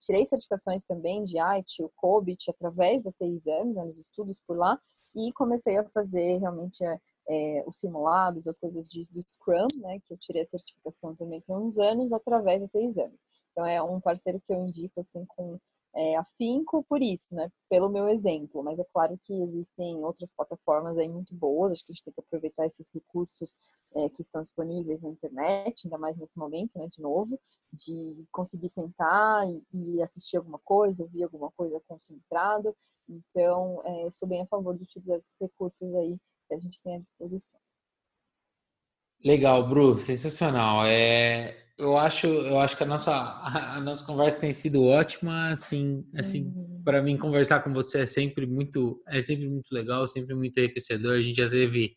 tirei certificações também de IT, o COBIT, através da TI Exames, né, nos estudos por lá, e comecei a fazer realmente é, é, os simulados, as coisas de, do Scrum, né, que eu tirei a certificação também tem uns anos, através da TI Exames. Então, é um parceiro que eu indico, assim, com é, afinco por isso, né? Pelo meu exemplo. Mas é claro que existem outras plataformas aí muito boas. Acho que a gente tem que aproveitar esses recursos é, que estão disponíveis na internet, ainda mais nesse momento, né? De novo, de conseguir sentar e, e assistir alguma coisa, ouvir alguma coisa concentrado. Então, é, sou bem a favor de utilizar esses recursos aí que a gente tem à disposição. Legal, Bru, sensacional. É, eu acho, eu acho que a nossa, a nossa conversa tem sido ótima, assim, assim, uhum. para mim conversar com você é sempre muito, é sempre muito legal, sempre muito enriquecedor. A gente já teve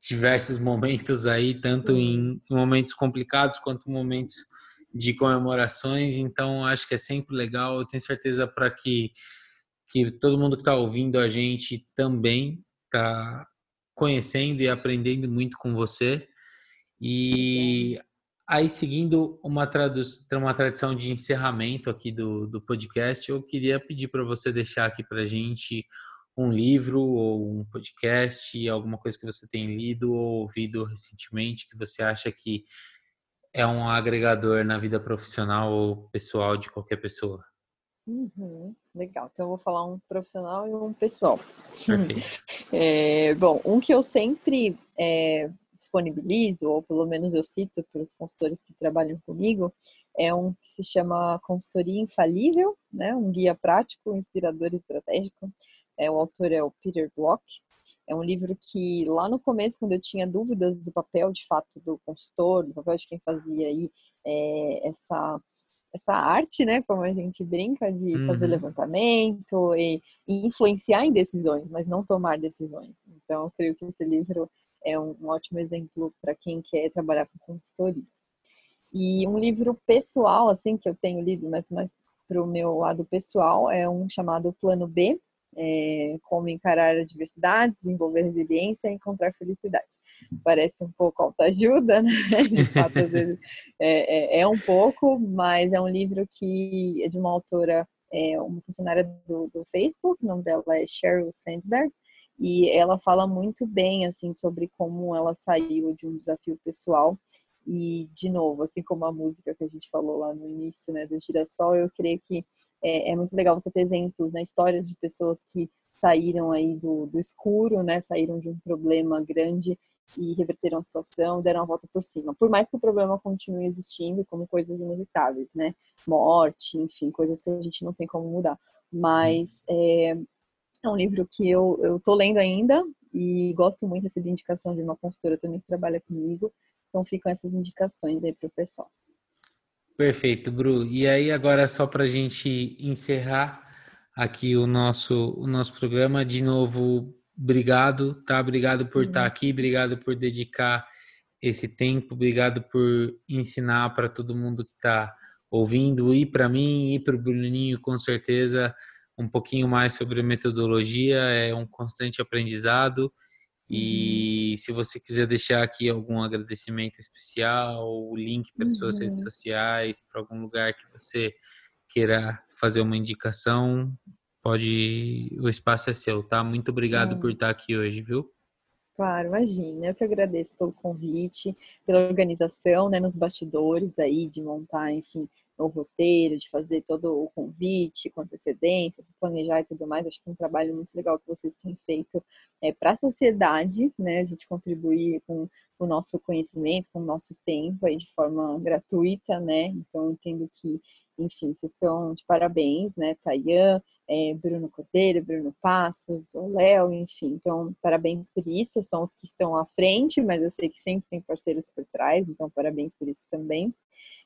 diversos momentos aí, tanto em momentos complicados quanto momentos de comemorações, então acho que é sempre legal. Eu tenho certeza para que que todo mundo que está ouvindo a gente também está conhecendo e aprendendo muito com você. E aí, seguindo uma, uma tradição de encerramento aqui do, do podcast, eu queria pedir para você deixar aqui para a gente um livro ou um podcast, alguma coisa que você tem lido ou ouvido recentemente que você acha que é um agregador na vida profissional ou pessoal de qualquer pessoa. Uhum, legal, então eu vou falar um profissional e um pessoal. Perfeito. [LAUGHS] É, bom, um que eu sempre é, disponibilizo, ou pelo menos eu cito para os consultores que trabalham comigo, é um que se chama Consultoria Infalível, né? um guia prático, inspirador e estratégico. É, o autor é o Peter Block. É um livro que lá no começo, quando eu tinha dúvidas do papel de fato do consultor, do papel de quem fazia aí é, essa essa arte, né, como a gente brinca, de uhum. fazer levantamento e, e, influenciar em decisões, mas não tomar decisões. Então, eu creio que esse livro é um, ótimo exemplo para quem quer trabalhar com consultoria. E um livro pessoal, assim, que eu tenho lido, mas mais para o meu lado pessoal, é um chamado Plano B, é, como encarar a diversidade, desenvolver resiliência e encontrar felicidade. Parece um pouco autoajuda, [LAUGHS] né? De fato, às vezes é, é, é, um pouco, mas é um livro que é de uma autora, é, uma funcionária do, do Facebook, o nome dela é Sheryl Sandberg, e ela fala muito bem assim sobre como ela saiu de um desafio pessoal e, de novo, assim como a música que a gente falou lá no início, né, do Girassol, eu creio que é, é muito legal você ter exemplos, né, histórias de pessoas que saíram aí do, do escuro, né, saíram de um problema grande e reverteram a situação, deram a volta por cima. Por mais que o problema continue existindo, como coisas inevitáveis, né, morte, enfim, coisas que a gente não tem como mudar. Mas é, é um livro que eu, eu tô lendo ainda e gosto muito dessa indicação de uma consultora também que trabalha comigo. Então ficam essas indicações aí para o pessoal. Perfeito, Bru. E aí agora só para a gente encerrar aqui o nosso o nosso programa de novo, obrigado, tá? Obrigado por uhum. estar aqui, obrigado por dedicar esse tempo, obrigado por ensinar para todo mundo que está ouvindo e para mim e para o Bruninho com certeza um pouquinho mais sobre metodologia, é um constante aprendizado e uhum. se você quiser deixar aqui algum agradecimento especial, o link para uhum. suas redes uhum. sociais, para algum lugar que você queira fazer uma indicação, pode, o espaço é seu, tá? Muito obrigado por estar aqui hoje, viu? Claro, imagina. Eu que agradeço pelo convite, pela organização, né, nos bastidores aí de montar, enfim, o roteiro, de fazer todo o convite com antecedência, se planejar e tudo mais. Acho que é um trabalho muito legal que vocês têm feito é, para a sociedade, né? A gente contribuir com o nosso conhecimento, com o nosso tempo aí de forma gratuita, né? Então, entendo que, enfim, vocês estão de parabéns, né? Tayan, é, Bruno Cordeiro, Bruno Passos, o Léo, enfim. Então, parabéns por isso. São os que estão à frente, mas eu sei que sempre tem parceiros por trás, então parabéns por isso também.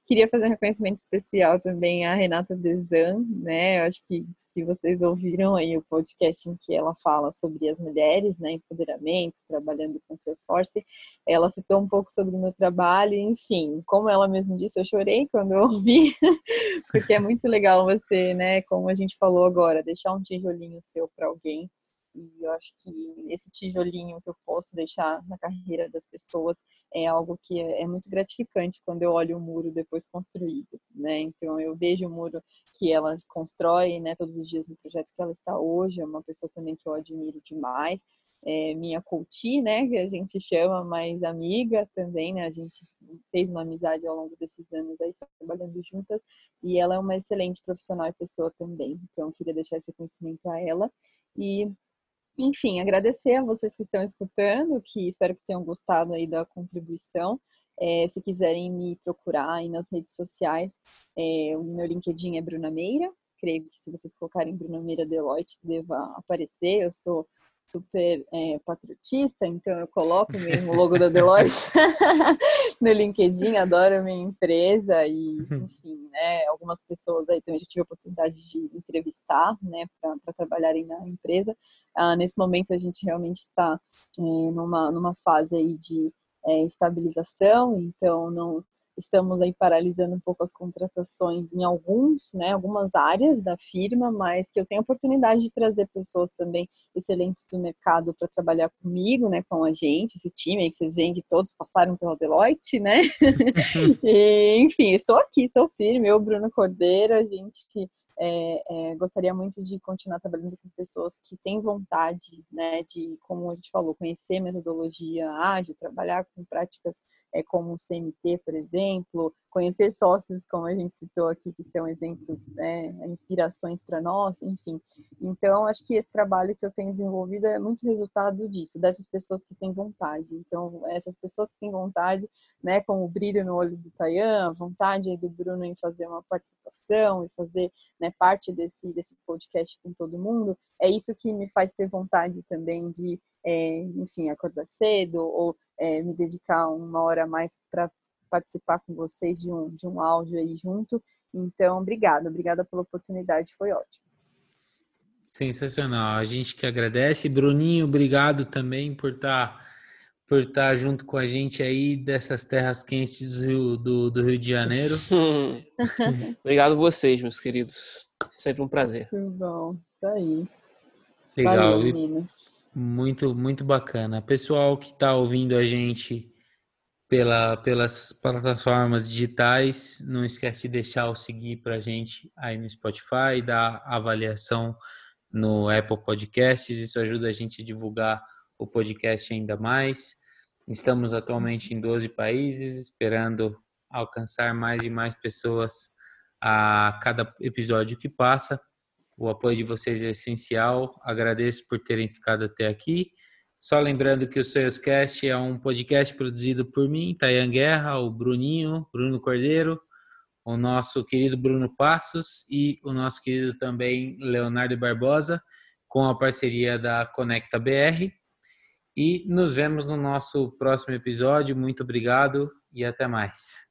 Queria fazer um reconhecimento especial também à Renata Desan, né? Eu acho que se vocês ouviram aí o podcast em que ela fala sobre as mulheres, né, empoderamento, trabalhando com seus forces, ela citou um pouco sobre o meu trabalho, enfim, como ela mesma disse, eu chorei quando eu ouvi, [LAUGHS] porque é muito legal você, né, como a gente falou agora, deixar um tijolinho seu para alguém e eu acho que esse tijolinho que eu posso deixar na carreira das pessoas é algo que é, é muito gratificante quando eu olho o muro depois construído, né? Então eu vejo o muro que ela constrói, né, todos os dias no projeto que ela está hoje, é uma pessoa também que eu admiro demais. É minha coach, né, que a gente chama, mais amiga também, né? A gente fez uma amizade ao longo desses anos aí trabalhando juntas e ela é uma excelente profissional e pessoa também. Então eu queria deixar esse conhecimento a ela e enfim, agradecer a vocês que estão escutando, que espero que tenham gostado aí da contribuição. É, se quiserem me procurar aí nas redes sociais, é, o meu LinkedIn é Bruna Meira. Creio que se vocês colocarem Bruna Meira Deloitte, deva aparecer. Eu sou super é, patriotista, então eu coloco mesmo o logo da Deloitte [LAUGHS] no LinkedIn, adoro a minha empresa e, uhum. enfim, né, algumas pessoas aí também já tive a oportunidade de entrevistar, né, para trabalharem na empresa. Ah, nesse momento a gente realmente está é, numa, numa fase aí de é, estabilização, então não estamos aí paralisando um pouco as contratações em alguns, né, algumas áreas da firma, mas que eu tenho a oportunidade de trazer pessoas também excelentes do mercado para trabalhar comigo, né, com a gente, esse time aí que vocês veem que todos passaram pela Deloitte, né? [LAUGHS] e, enfim, estou aqui, estou firme, eu, Bruno Cordeiro, a gente é, é, gostaria muito de continuar trabalhando com pessoas que têm vontade, né, de, como a gente falou, conhecer metodologia ágil, trabalhar com práticas é, como o CMT, por exemplo, conhecer sócios, como a gente citou aqui, que são exemplos, né, inspirações para nós, enfim. Então, acho que esse trabalho que eu tenho desenvolvido é muito resultado disso, dessas pessoas que têm vontade. Então, essas pessoas que têm vontade, né, com o brilho no olho do Tayan, vontade do Bruno em fazer uma participação e fazer né, parte desse, desse podcast com todo mundo, é isso que me faz ter vontade também de, é, enfim, acordar cedo ou é, me dedicar uma hora a mais para participar com vocês de um, de um áudio aí junto. Então, obrigada, obrigada pela oportunidade, foi ótimo. Sensacional, a gente que agradece. Bruninho, obrigado também por estar tá, por estar tá junto com a gente aí dessas terras quentes do Rio, do, do Rio de Janeiro. [LAUGHS] obrigado vocês, meus queridos. Sempre um prazer. Muito bom, isso aí. Legal, Valeu, muito, muito bacana. Pessoal que está ouvindo a gente pela, pelas plataformas digitais. Não esquece de deixar o seguir para a gente aí no Spotify, dar avaliação no Apple Podcasts. Isso ajuda a gente a divulgar o podcast ainda mais. Estamos atualmente em 12 países, esperando alcançar mais e mais pessoas a cada episódio que passa. O apoio de vocês é essencial. Agradeço por terem ficado até aqui. Só lembrando que o Salescast é um podcast produzido por mim, Tayan Guerra, o Bruninho, Bruno Cordeiro, o nosso querido Bruno Passos e o nosso querido também Leonardo Barbosa, com a parceria da Conecta BR. E nos vemos no nosso próximo episódio. Muito obrigado e até mais.